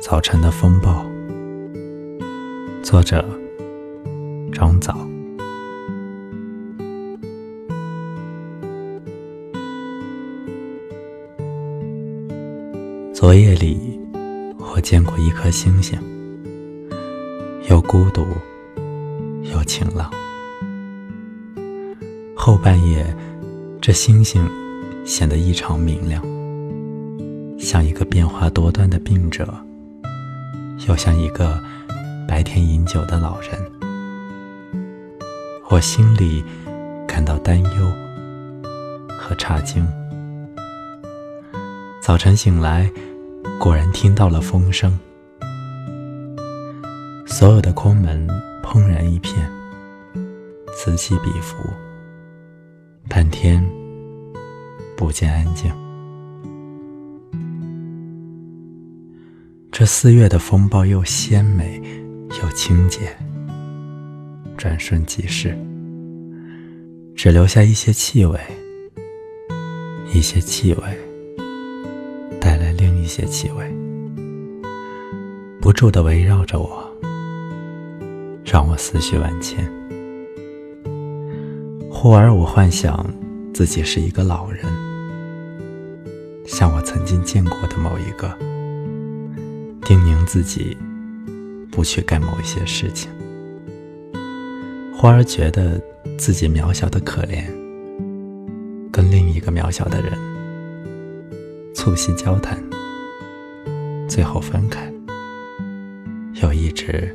早晨的风暴，作者张早。昨夜里，我见过一颗星星，又孤独又晴朗。后半夜，这星星显得异常明亮，像一个变化多端的病者。又像一个白天饮酒的老人，我心里感到担忧和差惊。早晨醒来，果然听到了风声，所有的空门砰然一片，此起彼伏，半天不见安静。这四月的风暴又鲜美又清洁，转瞬即逝，只留下一些气味，一些气味带来另一些气味，不住的围绕着我，让我思绪万千。忽而我幻想自己是一个老人，像我曾经见过的某一个。叮咛自己不去干某一些事情，忽而觉得自己渺小的可怜，跟另一个渺小的人促膝交谈，最后分开，又一直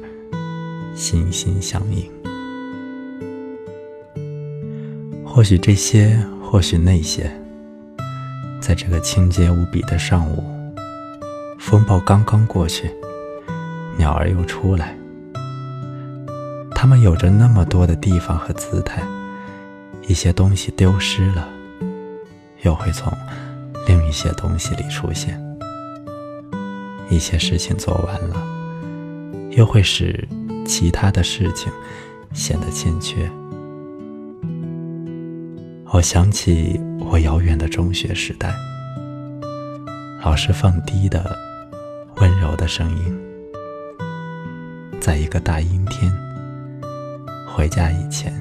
心心相印。或许这些，或许那些，在这个清洁无比的上午。风暴刚刚过去，鸟儿又出来。它们有着那么多的地方和姿态，一些东西丢失了，又会从另一些东西里出现；一些事情做完了，又会使其他的事情显得欠缺。我想起我遥远的中学时代，老师放低的。温柔的声音，在一个大阴天，回家以前，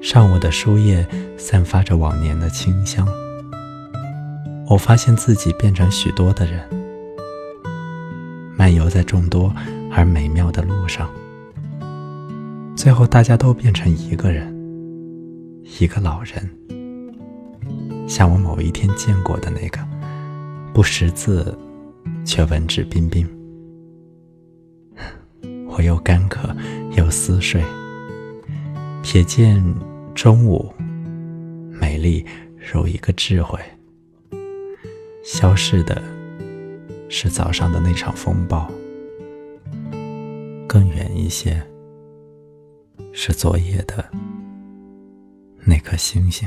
上午的书页散发着往年的清香。我发现自己变成许多的人，漫游在众多而美妙的路上，最后大家都变成一个人，一个老人，像我某一天见过的那个。不识字，却文质彬彬。我又干渴又思睡，瞥见中午，美丽如一个智慧。消逝的是早上的那场风暴，更远一些，是昨夜的那颗星星。